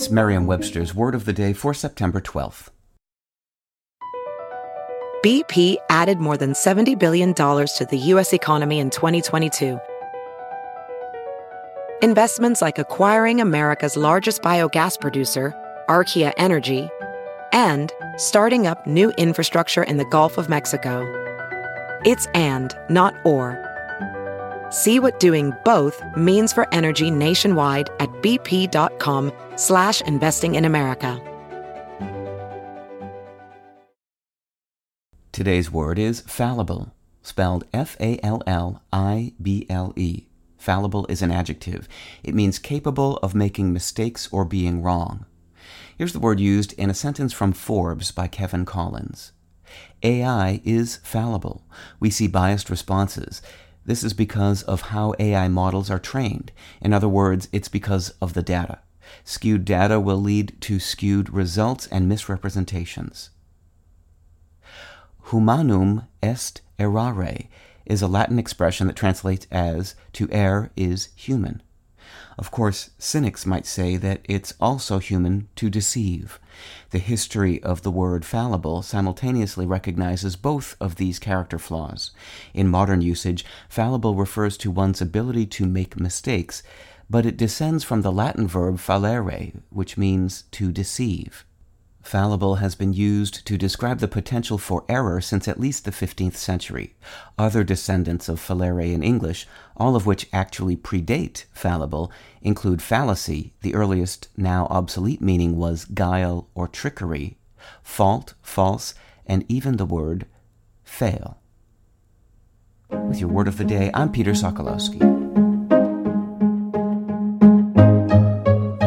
It's Merriam Webster's Word of the Day for September 12th. BP added more than $70 billion to the U.S. economy in 2022. Investments like acquiring America's largest biogas producer, Archaea Energy, and starting up new infrastructure in the Gulf of Mexico. It's and, not or. See what doing both means for energy nationwide at bp.com slash investing in America. Today's word is fallible, spelled F-A-L-L-I-B-L-E. Fallible is an adjective. It means capable of making mistakes or being wrong. Here's the word used in a sentence from Forbes by Kevin Collins. AI is fallible. We see biased responses. This is because of how AI models are trained. In other words, it's because of the data. Skewed data will lead to skewed results and misrepresentations. Humanum est errare is a Latin expression that translates as to err is human. Of course, cynics might say that it's also human to deceive. The history of the word fallible simultaneously recognizes both of these character flaws. In modern usage, fallible refers to one's ability to make mistakes, but it descends from the Latin verb fallere, which means to deceive. Fallible has been used to describe the potential for error since at least the 15th century. Other descendants of fallere in English, all of which actually predate fallible, include fallacy, the earliest now obsolete meaning was guile or trickery, fault, false, and even the word fail. With your word of the day, I'm Peter Sokolowski.